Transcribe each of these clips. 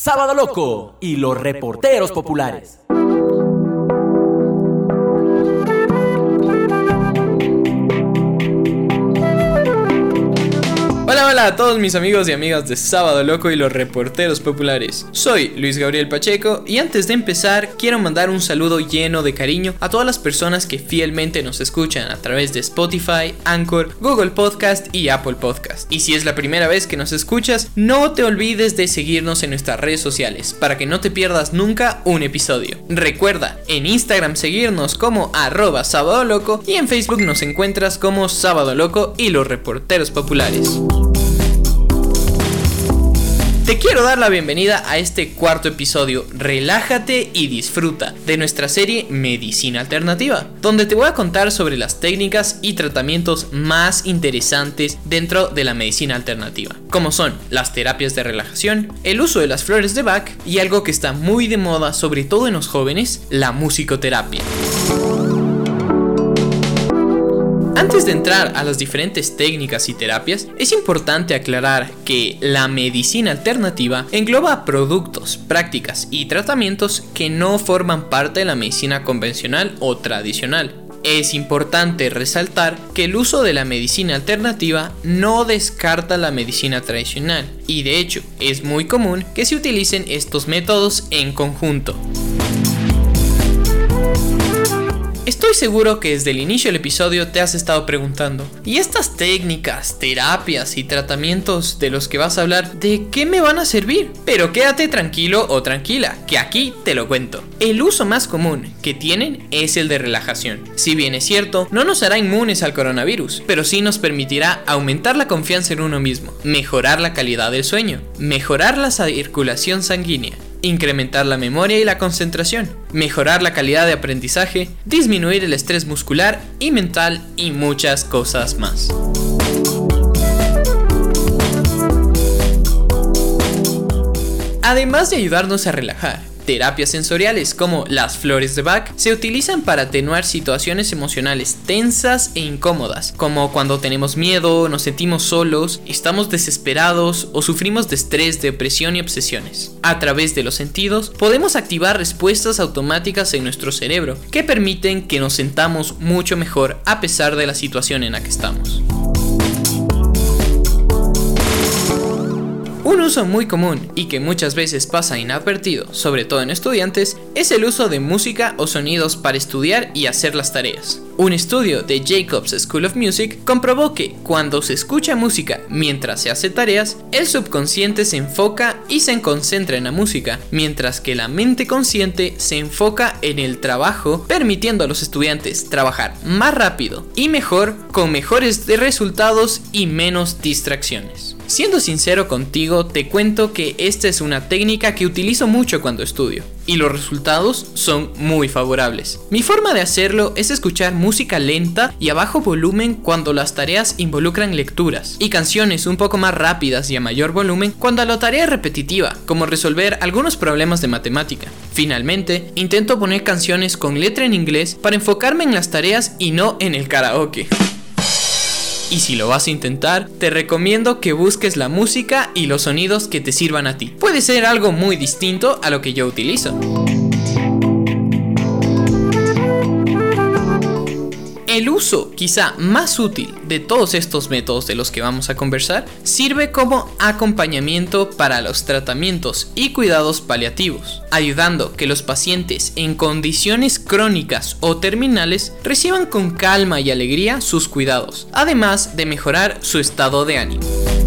Sábado Loco y los reporteros populares. Hola, a todos mis amigos y amigas de Sábado Loco y los reporteros populares. Soy Luis Gabriel Pacheco y antes de empezar quiero mandar un saludo lleno de cariño a todas las personas que fielmente nos escuchan a través de Spotify, Anchor, Google Podcast y Apple Podcast. Y si es la primera vez que nos escuchas, no te olvides de seguirnos en nuestras redes sociales para que no te pierdas nunca un episodio. Recuerda en Instagram seguirnos como arroba sábado loco y en Facebook nos encuentras como sábado loco y los reporteros populares. Te quiero dar la bienvenida a este cuarto episodio. Relájate y disfruta de nuestra serie Medicina Alternativa, donde te voy a contar sobre las técnicas y tratamientos más interesantes dentro de la medicina alternativa, como son las terapias de relajación, el uso de las flores de Bach y algo que está muy de moda, sobre todo en los jóvenes, la musicoterapia. Antes de entrar a las diferentes técnicas y terapias, es importante aclarar que la medicina alternativa engloba productos, prácticas y tratamientos que no forman parte de la medicina convencional o tradicional. Es importante resaltar que el uso de la medicina alternativa no descarta la medicina tradicional y de hecho es muy común que se utilicen estos métodos en conjunto. Estoy seguro que desde el inicio del episodio te has estado preguntando, ¿y estas técnicas, terapias y tratamientos de los que vas a hablar, de qué me van a servir? Pero quédate tranquilo o tranquila, que aquí te lo cuento. El uso más común que tienen es el de relajación. Si bien es cierto, no nos hará inmunes al coronavirus, pero sí nos permitirá aumentar la confianza en uno mismo, mejorar la calidad del sueño, mejorar la circulación sanguínea, incrementar la memoria y la concentración, mejorar la calidad de aprendizaje, disminuir el estrés muscular y mental y muchas cosas más. Además de ayudarnos a relajar, terapias sensoriales como las flores de Bach se utilizan para atenuar situaciones emocionales tensas e incómodas, como cuando tenemos miedo, nos sentimos solos, estamos desesperados o sufrimos de estrés, depresión y obsesiones. A través de los sentidos podemos activar respuestas automáticas en nuestro cerebro que permiten que nos sentamos mucho mejor a pesar de la situación en la que estamos. Un uso muy común y que muchas veces pasa inadvertido, sobre todo en estudiantes, es el uso de música o sonidos para estudiar y hacer las tareas. Un estudio de Jacobs School of Music comprobó que cuando se escucha música mientras se hace tareas, el subconsciente se enfoca y se concentra en la música, mientras que la mente consciente se enfoca en el trabajo, permitiendo a los estudiantes trabajar más rápido y mejor, con mejores resultados y menos distracciones. Siendo sincero contigo, te cuento que esta es una técnica que utilizo mucho cuando estudio, y los resultados son muy favorables. Mi forma de hacerlo es escuchar música lenta y a bajo volumen cuando las tareas involucran lecturas, y canciones un poco más rápidas y a mayor volumen cuando la tarea es repetitiva, como resolver algunos problemas de matemática. Finalmente, intento poner canciones con letra en inglés para enfocarme en las tareas y no en el karaoke. Y si lo vas a intentar, te recomiendo que busques la música y los sonidos que te sirvan a ti. Puede ser algo muy distinto a lo que yo utilizo. El uso quizá más útil de todos estos métodos de los que vamos a conversar sirve como acompañamiento para los tratamientos y cuidados paliativos, ayudando que los pacientes en condiciones crónicas o terminales reciban con calma y alegría sus cuidados, además de mejorar su estado de ánimo.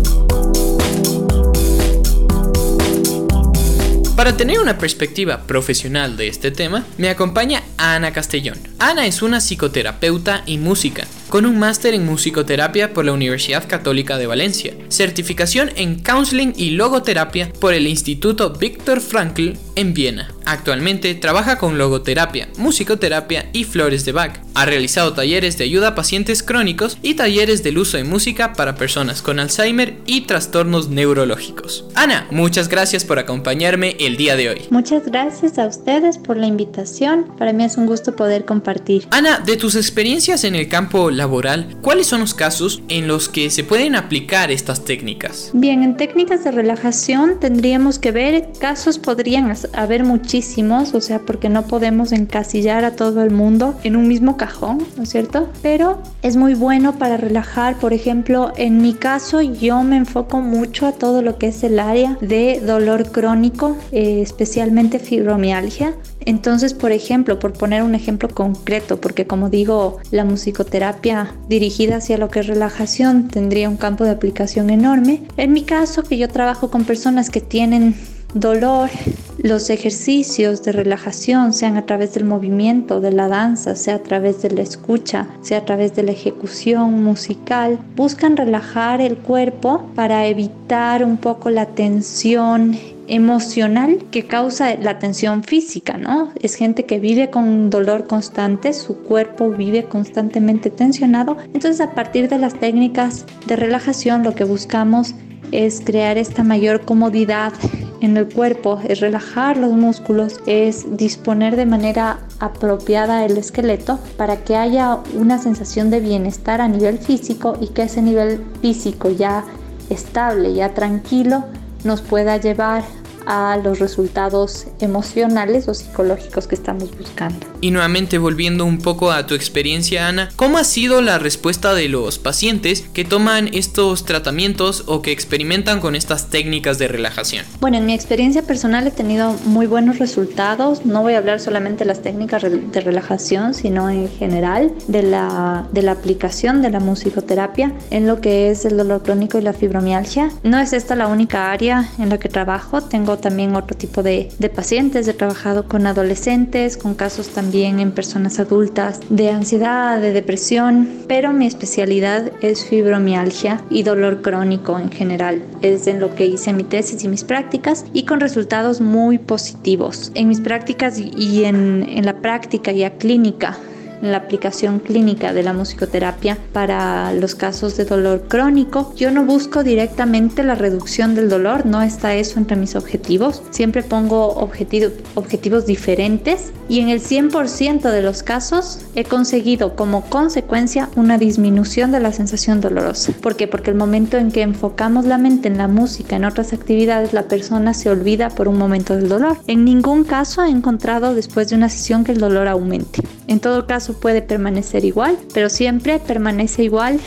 Para tener una perspectiva profesional de este tema, me acompaña Ana Castellón. Ana es una psicoterapeuta y música, con un máster en musicoterapia por la Universidad Católica de Valencia, certificación en counseling y logoterapia por el Instituto Viktor Frankl en Viena. Actualmente trabaja con logoterapia, musicoterapia y flores de Bach. Ha realizado talleres de ayuda a pacientes crónicos y talleres del uso de música para personas con Alzheimer y trastornos neurológicos. Ana, muchas gracias por acompañarme el día de hoy. Muchas gracias a ustedes por la invitación. Para mí es un gusto poder compartir. Ana, de tus experiencias en el campo laboral, ¿cuáles son los casos en los que se pueden aplicar estas técnicas? Bien, en técnicas de relajación tendríamos que ver casos, podrían haber muchísimos, o sea, porque no podemos encasillar a todo el mundo en un mismo cajón, ¿no es cierto? Pero es muy bueno para relajar, por ejemplo, en mi caso yo me enfoco mucho a todo lo que es el área de dolor crónico, eh, especialmente fibromialgia. Entonces, por ejemplo, por poner un ejemplo concreto, porque como digo, la musicoterapia dirigida hacia lo que es relajación tendría un campo de aplicación enorme. En mi caso, que yo trabajo con personas que tienen dolor, los ejercicios de relajación, sean a través del movimiento, de la danza, sea a través de la escucha, sea a través de la ejecución musical, buscan relajar el cuerpo para evitar un poco la tensión emocional que causa la tensión física, ¿no? Es gente que vive con dolor constante, su cuerpo vive constantemente tensionado. Entonces, a partir de las técnicas de relajación, lo que buscamos es crear esta mayor comodidad en el cuerpo, es relajar los músculos, es disponer de manera apropiada el esqueleto para que haya una sensación de bienestar a nivel físico y que ese nivel físico ya estable, ya tranquilo, nos pueda llevar a los resultados emocionales o psicológicos que estamos buscando. Y nuevamente volviendo un poco a tu experiencia Ana, ¿cómo ha sido la respuesta de los pacientes que toman estos tratamientos o que experimentan con estas técnicas de relajación? Bueno, en mi experiencia personal he tenido muy buenos resultados, no voy a hablar solamente de las técnicas de relajación, sino en general de la, de la aplicación de la musicoterapia en lo que es el dolor crónico y la fibromialgia. No es esta la única área en la que trabajo, tengo también otro tipo de, de pacientes, he trabajado con adolescentes, con casos también en personas adultas de ansiedad, de depresión, pero mi especialidad es fibromialgia y dolor crónico en general. Es en lo que hice mi tesis y mis prácticas y con resultados muy positivos. En mis prácticas y en, en la práctica ya clínica la aplicación clínica de la musicoterapia para los casos de dolor crónico. Yo no busco directamente la reducción del dolor, no está eso entre mis objetivos. Siempre pongo objetivos, diferentes y en el 100% de los casos he conseguido como consecuencia una disminución de la sensación dolorosa. ¿Por qué? Porque el momento en que enfocamos la mente en la música, en otras actividades, la persona se olvida por un momento del dolor. En ningún caso he encontrado después de una sesión que el dolor aumente. En todo caso puede permanecer igual, pero siempre permanece igual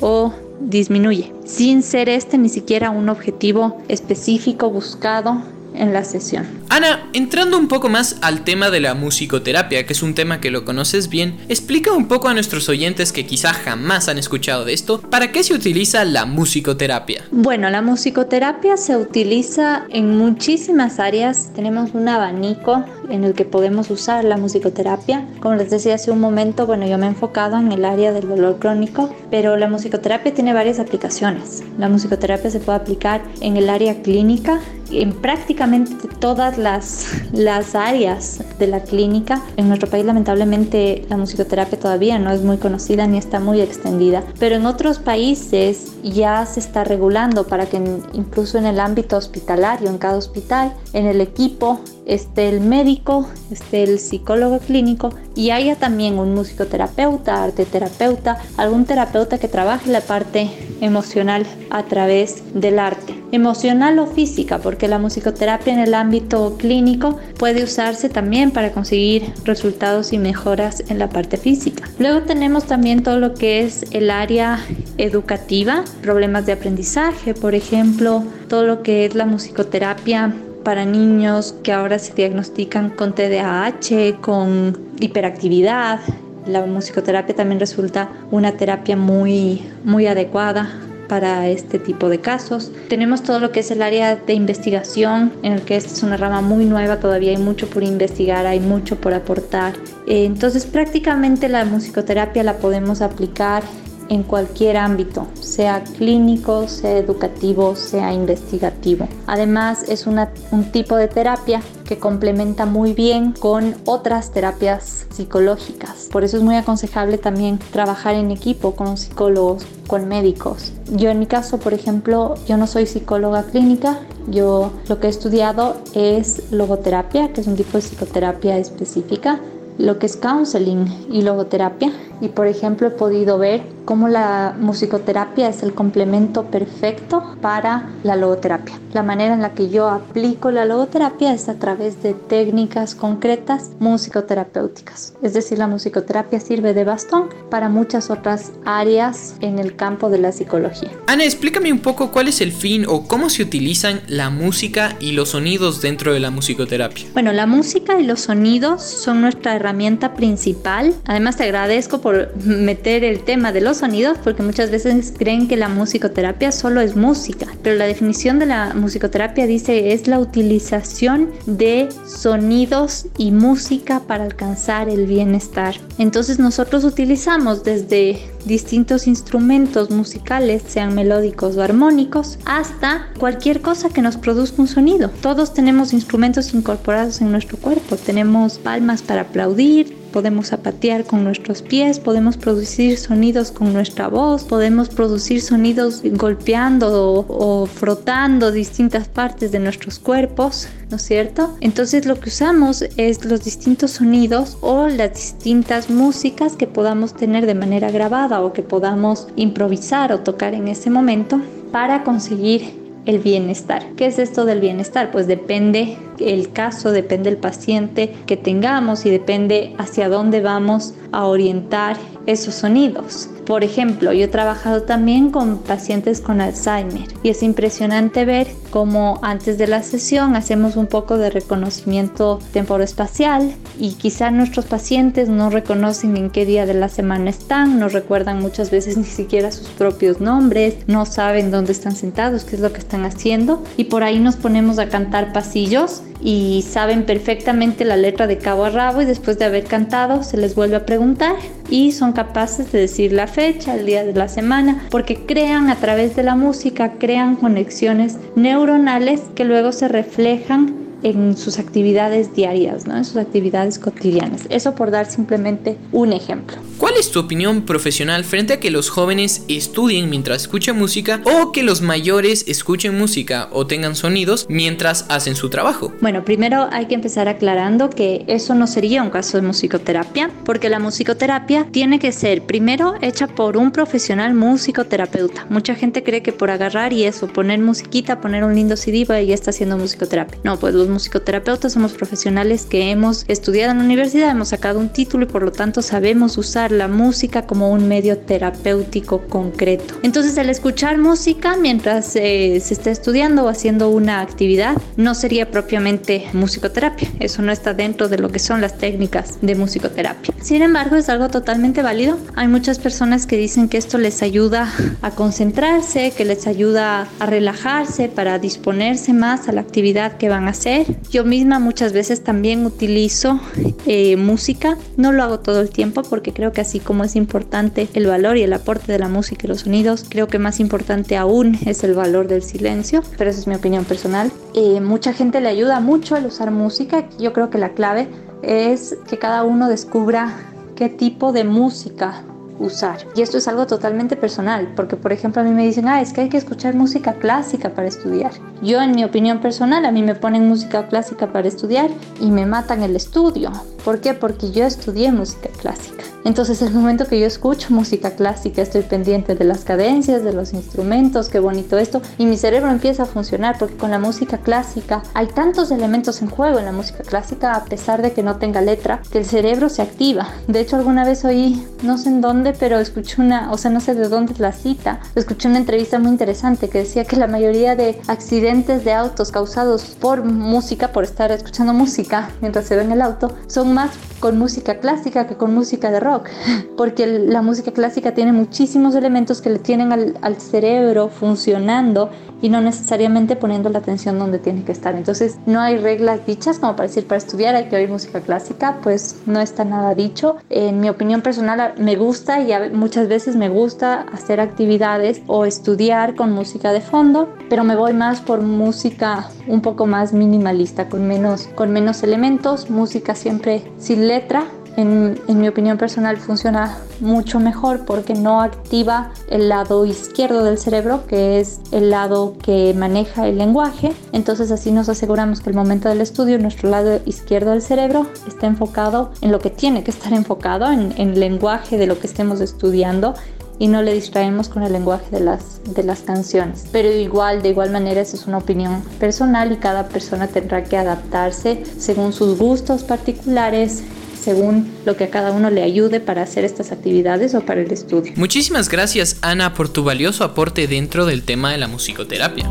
o disminuye, sin ser este ni siquiera un objetivo específico buscado en la sesión. Ana, entrando un poco más al tema de la musicoterapia, que es un tema que lo conoces bien, explica un poco a nuestros oyentes que quizá jamás han escuchado de esto, ¿para qué se utiliza la musicoterapia? Bueno, la musicoterapia se utiliza en muchísimas áreas, tenemos un abanico en el que podemos usar la musicoterapia. Como les decía hace un momento, bueno, yo me he enfocado en el área del dolor crónico, pero la musicoterapia tiene varias aplicaciones. La musicoterapia se puede aplicar en el área clínica, en prácticamente todas las, las áreas de la clínica. En nuestro país lamentablemente la musicoterapia todavía no es muy conocida ni está muy extendida, pero en otros países ya se está regulando para que incluso en el ámbito hospitalario, en cada hospital, en el equipo esté el médico, esté el psicólogo clínico y haya también un musicoterapeuta, arteterapeuta, algún terapeuta que trabaje la parte emocional a través del arte. Emocional o física, porque la musicoterapia en el ámbito clínico puede usarse también para conseguir resultados y mejoras en la parte física. Luego tenemos también todo lo que es el área educativa, problemas de aprendizaje, por ejemplo, todo lo que es la musicoterapia para niños que ahora se diagnostican con TDAH, con hiperactividad. La musicoterapia también resulta una terapia muy, muy adecuada para este tipo de casos. Tenemos todo lo que es el área de investigación, en el que esta es una rama muy nueva, todavía hay mucho por investigar, hay mucho por aportar. Eh, entonces prácticamente la musicoterapia la podemos aplicar en cualquier ámbito, sea clínico, sea educativo, sea investigativo. Además es un tipo de terapia que complementa muy bien con otras terapias psicológicas. Por eso es muy aconsejable también trabajar en equipo con psicólogos, con médicos. Yo en mi caso, por ejemplo, yo no soy psicóloga clínica, yo lo que he estudiado es logoterapia, que es un tipo de psicoterapia específica, lo que es counseling y logoterapia. Y por ejemplo he podido ver cómo la musicoterapia es el complemento perfecto para la logoterapia. La manera en la que yo aplico la logoterapia es a través de técnicas concretas musicoterapéuticas. Es decir, la musicoterapia sirve de bastón para muchas otras áreas en el campo de la psicología. Ana, explícame un poco cuál es el fin o cómo se utilizan la música y los sonidos dentro de la musicoterapia. Bueno, la música y los sonidos son nuestra herramienta principal. Además, te agradezco por meter el tema de los sonidos porque muchas veces creen que la musicoterapia solo es música, pero la definición de la musicoterapia dice es la utilización de sonidos y música para alcanzar el bienestar. Entonces nosotros utilizamos desde distintos instrumentos musicales, sean melódicos o armónicos, hasta cualquier cosa que nos produzca un sonido. Todos tenemos instrumentos incorporados en nuestro cuerpo. Tenemos palmas para aplaudir, podemos zapatear con nuestros pies, podemos producir sonidos con nuestra voz, podemos producir sonidos golpeando o, frotando distintas partes de nuestros cuerpos, ¿no es cierto? Entonces lo que usamos es los distintos sonidos o las distintas músicas que podamos tener de manera grabada o que podamos improvisar o tocar en ese momento para conseguir el bienestar. ¿Qué es esto del bienestar? Pues depende el caso, depende el paciente que tengamos y depende hacia dónde vamos a orientar esos sonidos. Por ejemplo, yo he trabajado también con pacientes con Alzheimer y es impresionante ver cómo antes de la sesión hacemos un poco de reconocimiento temporoespacial y quizá nuestros pacientes no reconocen en qué día de la semana están, no recuerdan muchas veces ni siquiera sus propios nombres, no saben dónde están sentados, qué es lo que están haciendo y por ahí nos ponemos a cantar pasillos y saben perfectamente la letra de cabo a rabo y después de haber cantado se les vuelve a preguntar y son capaces de decir la fecha, el día de la semana, porque crean a través de la música, crean conexiones neuronales que luego se reflejan en sus actividades diarias, ¿no? en sus actividades cotidianas. Eso por dar simplemente un ejemplo. ¿Cuál es tu opinión profesional frente a que los jóvenes estudien mientras escuchan música o que los mayores escuchen música o tengan sonidos mientras hacen su trabajo? Bueno, primero hay que empezar aclarando que eso no sería un caso de musicoterapia, porque la musicoterapia tiene que ser primero hecha por un profesional musicoterapeuta. Mucha gente cree que por agarrar y eso, poner musiquita, poner un lindo CD, ya está haciendo musicoterapia. No, pues los musicoterapeutas somos profesionales que hemos estudiado en la universidad, hemos sacado un título y por lo tanto sabemos usar la música como un medio terapéutico concreto. Entonces el escuchar música mientras eh, se está estudiando o haciendo una actividad no sería propiamente musicoterapia. Eso no está dentro de lo que son las técnicas de musicoterapia. Sin embargo, es algo totalmente válido. Hay muchas personas que dicen que esto les ayuda a concentrarse, que les ayuda a relajarse para disponerse más a la actividad que van a hacer yo misma muchas veces también utilizo eh, música. No lo hago todo el tiempo porque creo que así como es importante el valor y el aporte de la música y los sonidos, creo que más importante aún es el valor del silencio. Pero esa es mi opinión personal. Eh, mucha gente le ayuda mucho al usar música. Yo creo que la clave es que cada uno descubra qué tipo de música Y esto es algo totalmente personal, porque por ejemplo a mí me dicen, ah, es que hay que escuchar música clásica para estudiar. Yo en mi opinión personal, a mí me ponen música clásica para estudiar y me matan el estudio. ¿Por qué? Porque yo estudié música clásica. Entonces el momento que yo escucho música clásica estoy pendiente de las cadencias, de los instrumentos, qué bonito esto, y mi cerebro empieza a funcionar porque con la música clásica hay tantos elementos en juego en la música clásica a pesar de que no tenga letra, que el cerebro se activa. De hecho alguna vez oí, no sé en dónde, pero escuché una, o sea, no sé de dónde es la cita, escuché una entrevista muy interesante que decía que la mayoría de accidentes de autos causados por música, por estar escuchando música mientras se ve en el auto, son más con música clásica que con música de rock porque la música clásica tiene muchísimos elementos que le tienen al cerebro funcionando y no necesariamente poniendo la atención donde tiene que estar. Entonces no hay reglas dichas como para decir para estudiar hay que oír música clásica, pues no está nada dicho. En mi opinión personal me gusta y muchas veces me gusta hacer actividades o estudiar con música de fondo, pero me voy más por música un poco más minimalista, con menos, con menos elementos, música siempre sin letra en, mi opinión personal funciona mucho mejor porque no activa el lado izquierdo del cerebro, que es el lado que maneja el lenguaje. Entonces así nos aseguramos que el momento del estudio nuestro lado izquierdo del cerebro está enfocado en lo que tiene que estar enfocado, en, en el lenguaje de lo que estemos estudiando y no le distraemos con el lenguaje de las, de las canciones. Pero igual, de igual manera, esa es una opinión personal y cada persona tendrá que adaptarse según sus gustos particulares según lo que a cada uno le ayude para hacer estas actividades o para el estudio. Muchísimas gracias Ana por tu valioso aporte dentro del tema de la musicoterapia.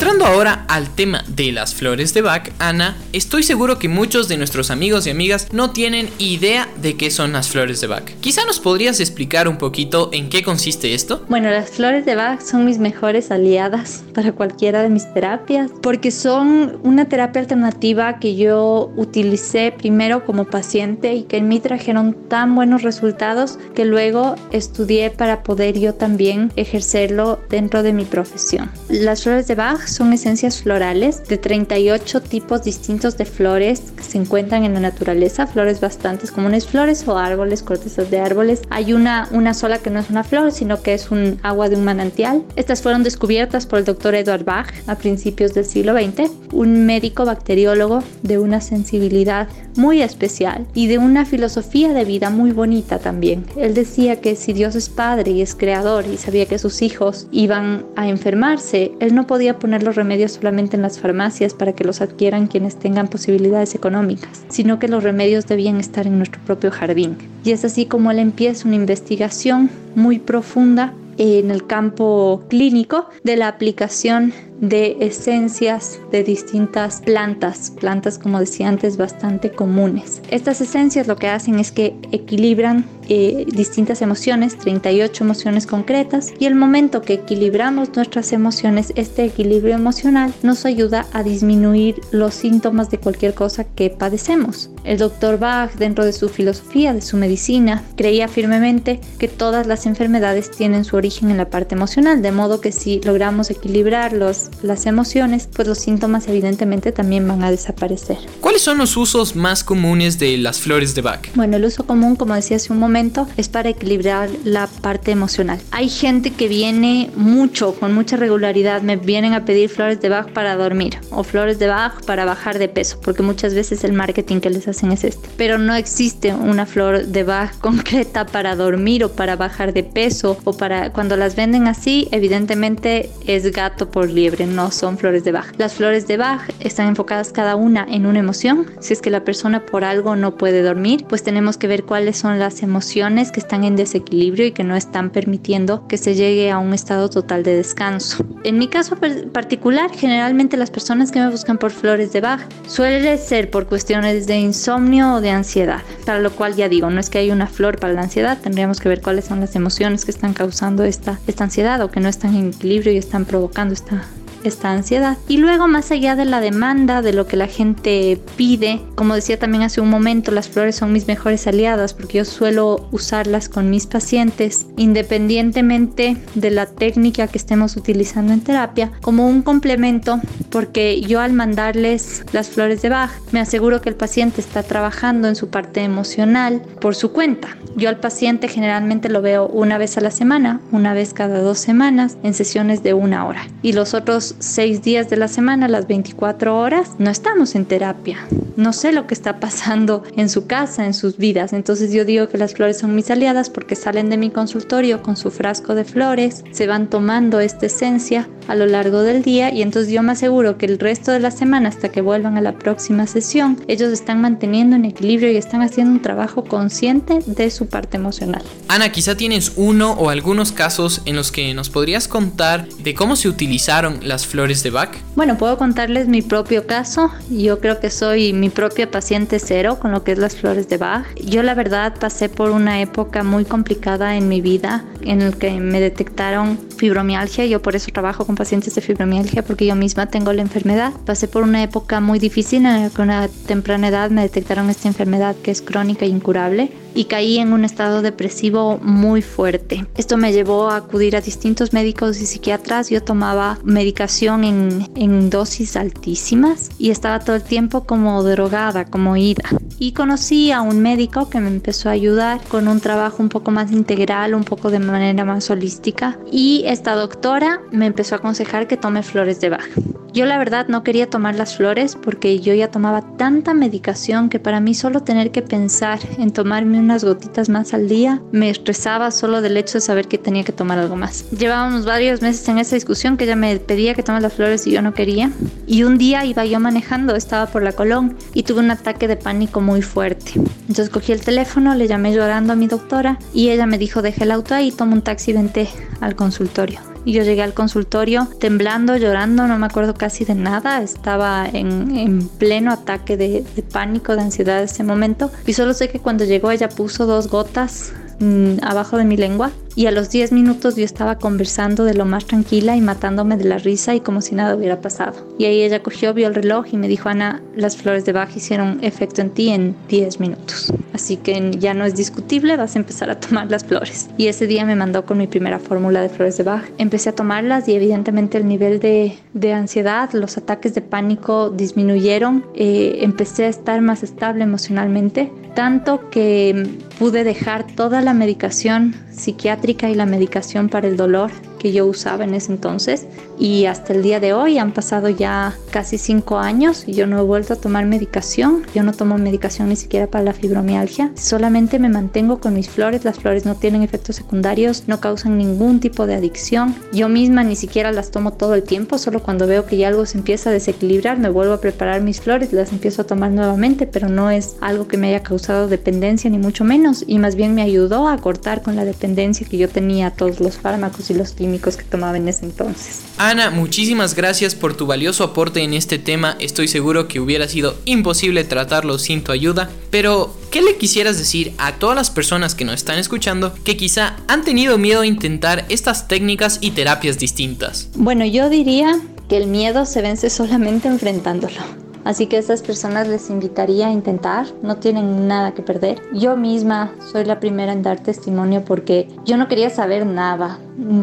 Entrando ahora al tema de las flores de Bach, Ana, estoy seguro que muchos de nuestros amigos y amigas no tienen idea de qué son las flores de Bach. Quizá nos podrías explicar un poquito en qué consiste esto. Bueno, las flores de Bach son mis mejores aliadas para cualquiera de mis terapias, porque son una terapia alternativa que yo utilicé primero como paciente y que en mí trajeron tan buenos resultados que luego estudié para poder yo también ejercerlo dentro de mi profesión. Las flores de Bach son esencias florales de 38 tipos distintos de flores que se encuentran en la naturaleza, flores bastantes comunes, flores o árboles, cortezas de árboles. Hay una, una sola que no es una flor, sino que es un agua de un manantial. Estas fueron descubiertas por el doctor Edward Bach a principios del siglo XX, un médico bacteriólogo de una sensibilidad muy especial y de una filosofía de vida muy bonita también. Él decía que si Dios es padre y es creador y sabía que sus hijos iban a enfermarse, él no podía poner los remedios solamente en las farmacias para que los adquieran quienes tengan posibilidades económicas, sino que los remedios debían estar en nuestro propio jardín. Y es así como él empieza una investigación muy profunda en el campo clínico de la aplicación de esencias de distintas plantas, plantas como decía antes bastante comunes. Estas esencias lo que hacen es que equilibran eh, distintas emociones, 38 emociones concretas, y el momento que equilibramos nuestras emociones, este equilibrio emocional nos ayuda a disminuir los síntomas de cualquier cosa que padecemos. El doctor Bach, dentro de su filosofía, de su medicina, creía firmemente que todas las enfermedades tienen su origen en la parte emocional, de modo que si logramos equilibrar los las emociones, pues los síntomas evidentemente también van a desaparecer. ¿Cuáles son los usos más comunes de las flores de Bach? Bueno, el uso común, como decía hace un momento, es para equilibrar la parte emocional. Hay gente que viene mucho, con mucha regularidad, me vienen a pedir flores de Bach para dormir o flores de Bach para bajar de peso, porque muchas veces el marketing que les hacen es este. Pero no existe una flor de Bach concreta para dormir o para bajar de peso o para cuando las venden así, evidentemente es gato por liebre no son flores de Bach. Las flores de Bach están enfocadas cada una en una emoción. Si es que la persona por algo no puede dormir, pues tenemos que ver cuáles son las emociones que están en desequilibrio y que no están permitiendo que se llegue a un estado total de descanso. En mi caso particular, generalmente las personas que me buscan por flores de Bach suele ser por cuestiones de insomnio o de ansiedad, para lo cual ya digo, no es que hay una flor para la ansiedad, tendríamos que ver cuáles son las emociones que están causando esta, esta ansiedad o que no están en equilibrio y están provocando esta, esta ansiedad. Y luego, más allá de la demanda, de lo que la gente pide, como decía también hace un momento, las flores son mis mejores aliadas porque yo suelo usarlas con mis pacientes independientemente de la técnica que estemos utilizando en terapia, como un complemento porque yo al mandarles las flores de Bach me aseguro que el paciente está trabajando en su parte emocional por su cuenta. Yo al paciente generalmente lo veo una vez a la semana, una vez cada dos semanas, en sesiones de una hora. Y los otros seis días de la semana, las 24 horas, no estamos en terapia. No sé lo que está pasando en su casa, en sus vidas. Entonces yo digo que las flores son mis aliadas porque salen de mi consultorio con su frasco de flores, se van tomando esta esencia a lo largo del día y entonces yo me aseguro que el resto de la semana hasta que vuelvan a la próxima sesión, ellos están manteniendo un equilibrio y están haciendo un trabajo consciente de su parte emocional. Ana, quizá tienes uno o algunos casos en los que nos podrías contar de cómo se utilizaron las flores de Bach. Bueno, puedo contarles mi propio caso. Yo creo que soy mi propia paciente cero con lo que es las flores de Bach. Yo la verdad pasé por una época muy complicada en mi vida en el que me detectaron fibromialgia. Yo por eso trabajo con pacientes de fibromialgia porque yo misma tengo la enfermedad. Pasé por una época muy difícil en la que a una temprana edad me detectaron esta enfermedad que es crónica e incurable y caí en un estado depresivo muy fuerte. Esto me llevó a acudir a distintos médicos y psiquiatras. Yo tomaba medicación en, en dosis altísimas y estaba todo el tiempo como drogada, como ida. Y conocí a un médico que me empezó a ayudar con un trabajo un poco más integral, un poco de manera más holística. Y esta doctora me empezó a aconsejar que tome flores de Bach. Yo la verdad no quería tomar las flores porque yo ya tomaba tanta medicación que para mí solo tener que pensar en tomarme unas gotitas más al día me estresaba solo del hecho de saber que tenía que tomar algo más. Llevábamos varios meses en esa discusión que ella me pedía que tome las flores y yo no quería. Y un día iba yo manejando, estaba por la Colón y tuve un ataque de pánico muy fuerte. Entonces cogí el teléfono, le llamé llorando a mi doctora y ella me dijo deje el auto ahí, toma un taxi y vente al consultorio yo llegué al consultorio temblando, llorando, no me acuerdo casi de nada, estaba en, en pleno ataque de, de, pánico, de ansiedad en ese momento y solo sé que cuando llegó ella puso dos gotas mmm, abajo de mi lengua y a los 10 minutos yo estaba conversando de lo más tranquila y matándome de la risa y como si nada hubiera pasado. Y ahí ella cogió, vio el reloj y me dijo, Ana, las flores de Bach hicieron efecto en ti en 10 minutos. Así que ya no es discutible, vas a empezar a tomar las flores. Y ese día me mandó con mi primera fórmula de flores de Bach. Empecé a tomarlas y evidentemente el nivel de, de ansiedad, los ataques de pánico disminuyeron. Eh, empecé a estar más estable emocionalmente, tanto que pude dejar toda la medicación psiquiátrica y la medicación para el dolor que yo usaba en ese entonces. Y hasta el día de hoy han pasado ya casi cinco años y yo no he vuelto a tomar medicación. Yo no tomo medicación ni siquiera para la fibromialgia. Solamente me mantengo con mis flores. Las flores no tienen efectos secundarios no causan ningún tipo de adicción. Yo misma ni siquiera las tomo todo el tiempo solo cuando veo que ya algo se empieza a desequilibrar me vuelvo a preparar mis flores las empiezo a tomar nuevamente pero no es algo que me haya causado dependencia ni mucho menos y más bien me ayudó a cortar con la dependencia que yo tenía a todos los fármacos y los químicos que tomaba en ese entonces. Ana, muchísimas gracias por tu valioso aporte en este tema. Estoy seguro que hubiera sido imposible tratarlo sin tu ayuda, pero ¿qué le quisieras decir a todas las personas que nos están escuchando que quizá han tenido miedo a intentar estas técnicas y terapias distintas? Bueno, yo diría que el miedo se vence solamente enfrentándolo. Así que a estas personas les invitaría a intentar, no tienen nada que perder. Yo misma soy la primera en dar testimonio porque yo no quería saber nada,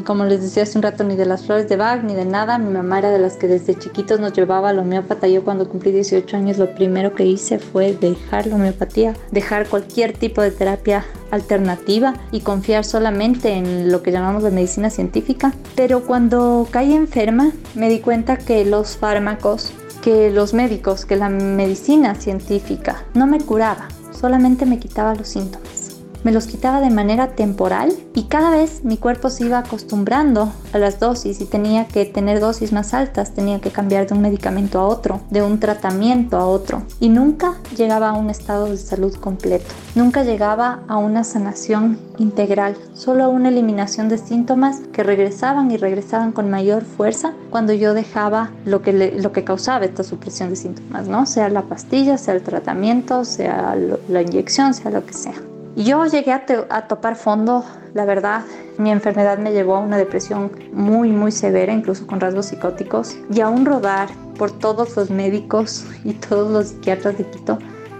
como les decía hace un rato, ni de las flores de Bach, ni de nada. Mi mamá era de las que desde chiquitos nos llevaba a la homeópata. Yo cuando cumplí 18 años lo primero que hice fue dejar la homeopatía, dejar cualquier tipo de terapia alternativa y confiar solamente en lo que llamamos la medicina científica. Pero cuando caí enferma me di cuenta que los fármacos que los médicos, que la medicina científica no me curaba, solamente me quitaba los síntomas. Me los quitaba de manera temporal y cada vez mi cuerpo se iba acostumbrando a las dosis y tenía que tener dosis más altas, tenía que cambiar de un medicamento a otro, de un tratamiento a otro y nunca llegaba a un estado de salud completo, nunca llegaba a una sanación integral, solo a una eliminación de síntomas que regresaban y regresaban con mayor fuerza cuando yo dejaba lo que, lo que causaba esta supresión de síntomas, ¿no? Sea la pastilla, sea el tratamiento, sea la inyección, sea lo que sea. Yo llegué a, topar fondo, la verdad, mi enfermedad me llevó a una depresión muy, muy severa, incluso con rasgos psicóticos, y a un rodar por todos los médicos y todos los psiquiatras de Quito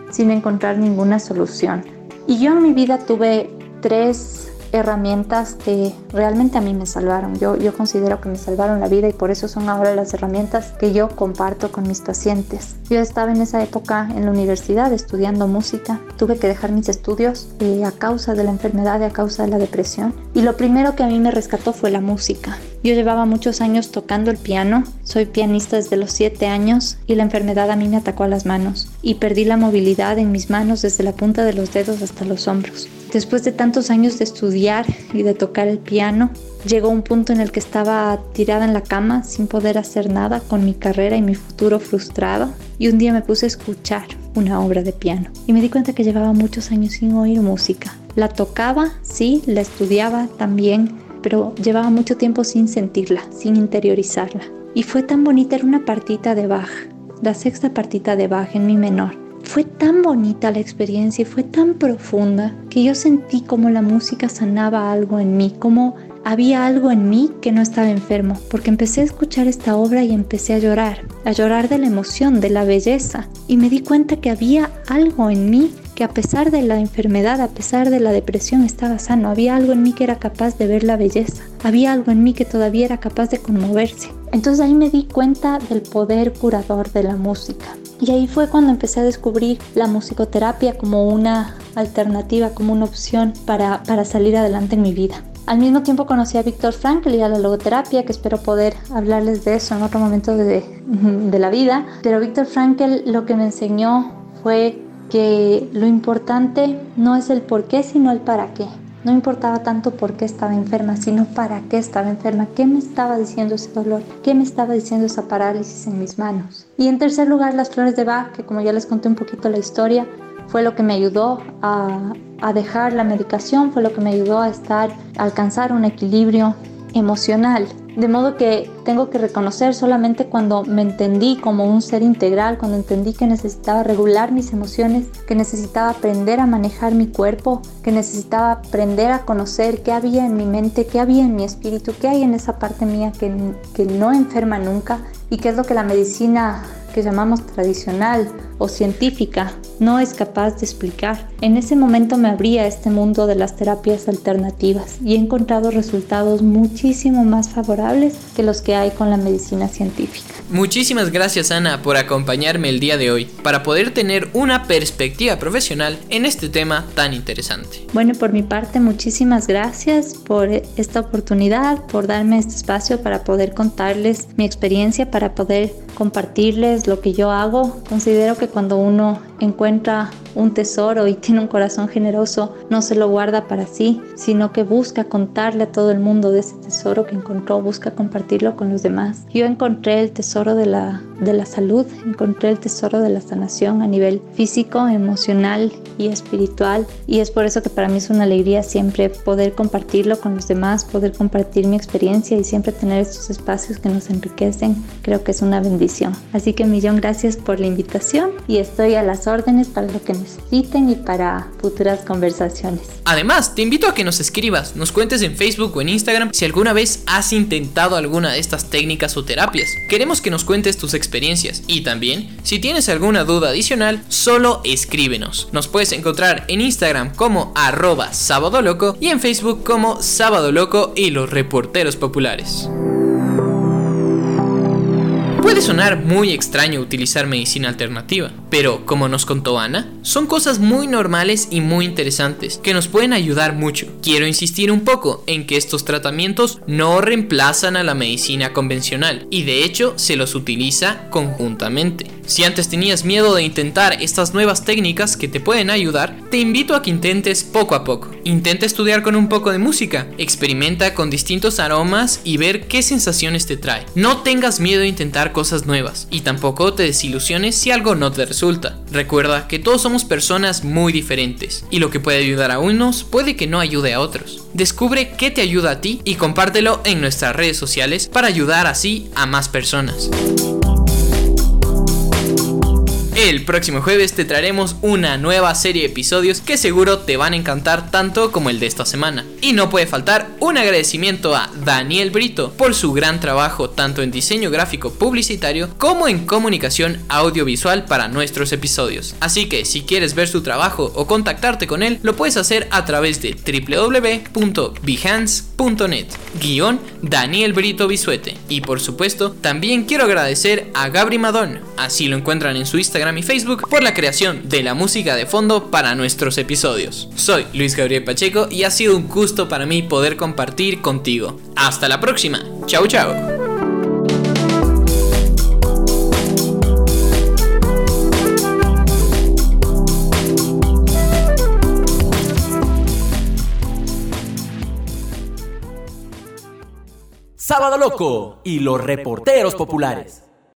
sin encontrar ninguna solución. Y yo en mi vida tuve tres herramientas que realmente a mí me salvaron. Yo, yo considero que me salvaron la vida y por eso son ahora las herramientas que yo comparto con mis pacientes. Yo estaba en esa época en la universidad estudiando música. Tuve que dejar mis estudios eh, a causa de la enfermedad y a causa de la depresión. Y lo primero que a mí me rescató fue la música. Yo llevaba muchos años tocando el piano. Soy pianista desde los 7 años y la enfermedad a mí me atacó a las manos y perdí la movilidad en mis manos desde la punta de los dedos hasta los hombros. Después de tantos años de estudiar y de tocar el piano, llegó un punto en el que estaba tirada en la cama sin poder hacer nada con mi carrera y mi futuro frustrado. Y un día me puse a escuchar una obra de piano y me di cuenta que llevaba muchos años sin oír música. La tocaba, sí, la estudiaba también, pero llevaba mucho tiempo sin sentirla, sin interiorizarla. Y fue tan bonita, era una partita de Bach, la sexta partita de Bach en mi menor. Fue tan bonita la experiencia y fue tan profunda que yo sentí como la música sanaba algo en mí, como había algo en mí que no estaba enfermo, porque empecé a escuchar esta obra y empecé a llorar, a llorar de la emoción, de la belleza, y me di cuenta que había algo en mí que a pesar de la enfermedad, a pesar de la depresión, estaba sano, había algo en mí que era capaz de ver la belleza, había algo en mí que todavía era capaz de conmoverse. Entonces ahí me di cuenta del poder curador de la música. Y ahí fue cuando empecé a descubrir la musicoterapia como una alternativa, como una opción para, para salir adelante en mi vida. Al mismo tiempo conocí a Víctor Frankl y a la logoterapia, que espero poder hablarles de eso en otro momento de, de la vida. Pero Víctor Frankl lo que me enseñó fue que lo importante no es el por qué, sino el para qué. No importaba tanto por qué estaba enferma, sino para qué estaba enferma, qué me estaba diciendo ese dolor, qué me estaba diciendo esa parálisis en mis manos. Y en tercer lugar, las flores de Bach, que como ya les conté un poquito la historia, fue lo que me ayudó a, a dejar la medicación, fue lo que me ayudó a estar, a alcanzar un equilibrio emocional. De modo que tengo que reconocer solamente cuando me entendí como un ser integral, cuando entendí que necesitaba regular mis emociones, que necesitaba aprender a manejar mi cuerpo, que necesitaba aprender a conocer qué había en mi mente, qué había en mi espíritu, qué hay en esa parte mía que, no enferma nunca y qué es lo que la medicina que llamamos tradicional o científica no es capaz de explicar. En ese momento me abría este mundo de las terapias alternativas y he encontrado resultados muchísimo más favorables que los que hay con la medicina científica. Muchísimas gracias Ana por acompañarme el día de hoy para poder tener una perspectiva profesional en este tema tan interesante. Bueno, por mi parte muchísimas gracias por esta oportunidad, por darme este espacio para poder contarles mi experiencia, para poder compartirles lo que yo hago. Considero que cuando uno encuentra Winter. Un tesoro y tiene un corazón generoso, no se lo guarda para sí, sino que busca contarle a todo el mundo de ese tesoro que encontró, busca compartirlo con los demás. Yo encontré el tesoro de la, de la salud, encontré el tesoro de la sanación a nivel físico, emocional y espiritual y es por eso que para mí es una alegría siempre poder compartirlo con los demás, poder compartir mi experiencia y siempre tener estos espacios que nos enriquecen. Creo que es una bendición. Así que millón gracias por la invitación y estoy a las órdenes para lo que necesiten y para futuras conversaciones. Además, te invito a que nos escribas, nos cuentes en Facebook o en Instagram si alguna vez has intentado alguna de estas técnicas o terapias. Queremos que nos cuentes tus experiencias y también, si tienes alguna duda adicional, solo escríbenos. Nos puedes encontrar en Instagram como arroba sábado y en Facebook como sábado loco y los reporteros populares. Puede sonar muy extraño utilizar medicina alternativa, pero como nos contó Ana, son cosas muy normales y muy interesantes que nos pueden ayudar mucho. Quiero insistir un poco en que estos tratamientos no reemplazan a la medicina convencional y de hecho se los utiliza conjuntamente. Si antes tenías miedo de intentar estas nuevas técnicas que te pueden ayudar, te invito a que intentes poco a poco. Intenta estudiar con un poco de música, experimenta con distintos aromas y ver qué sensaciones te trae. No tengas miedo de intentar cosas nuevas y tampoco te desilusiones si algo no te resulta. Recuerda que todos somos personas muy diferentes y lo que puede ayudar a unos puede que no ayude a otros. Descubre qué te ayuda a ti y compártelo en nuestras redes sociales para ayudar así a más personas. El próximo jueves te traeremos una nueva serie de episodios que seguro te van a encantar tanto como el de esta semana. Y no puede faltar un agradecimiento a Daniel Brito por su gran trabajo tanto en diseño gráfico publicitario como en comunicación audiovisual para nuestros episodios. Así que si quieres ver su trabajo o contactarte con él, lo puedes hacer a través de www.behance.net guion Daniel Brito Bisuete. Y por supuesto, también quiero agradecer a Gabri Madon, así lo encuentran en su Instagram y Facebook por la creación de la música de fondo para nuestros episodios. Soy Luis Gabriel Pacheco y ha sido un gusto para mí poder compartir contigo. Hasta la próxima. Chau chau. Sábado Loco y los reporteros populares.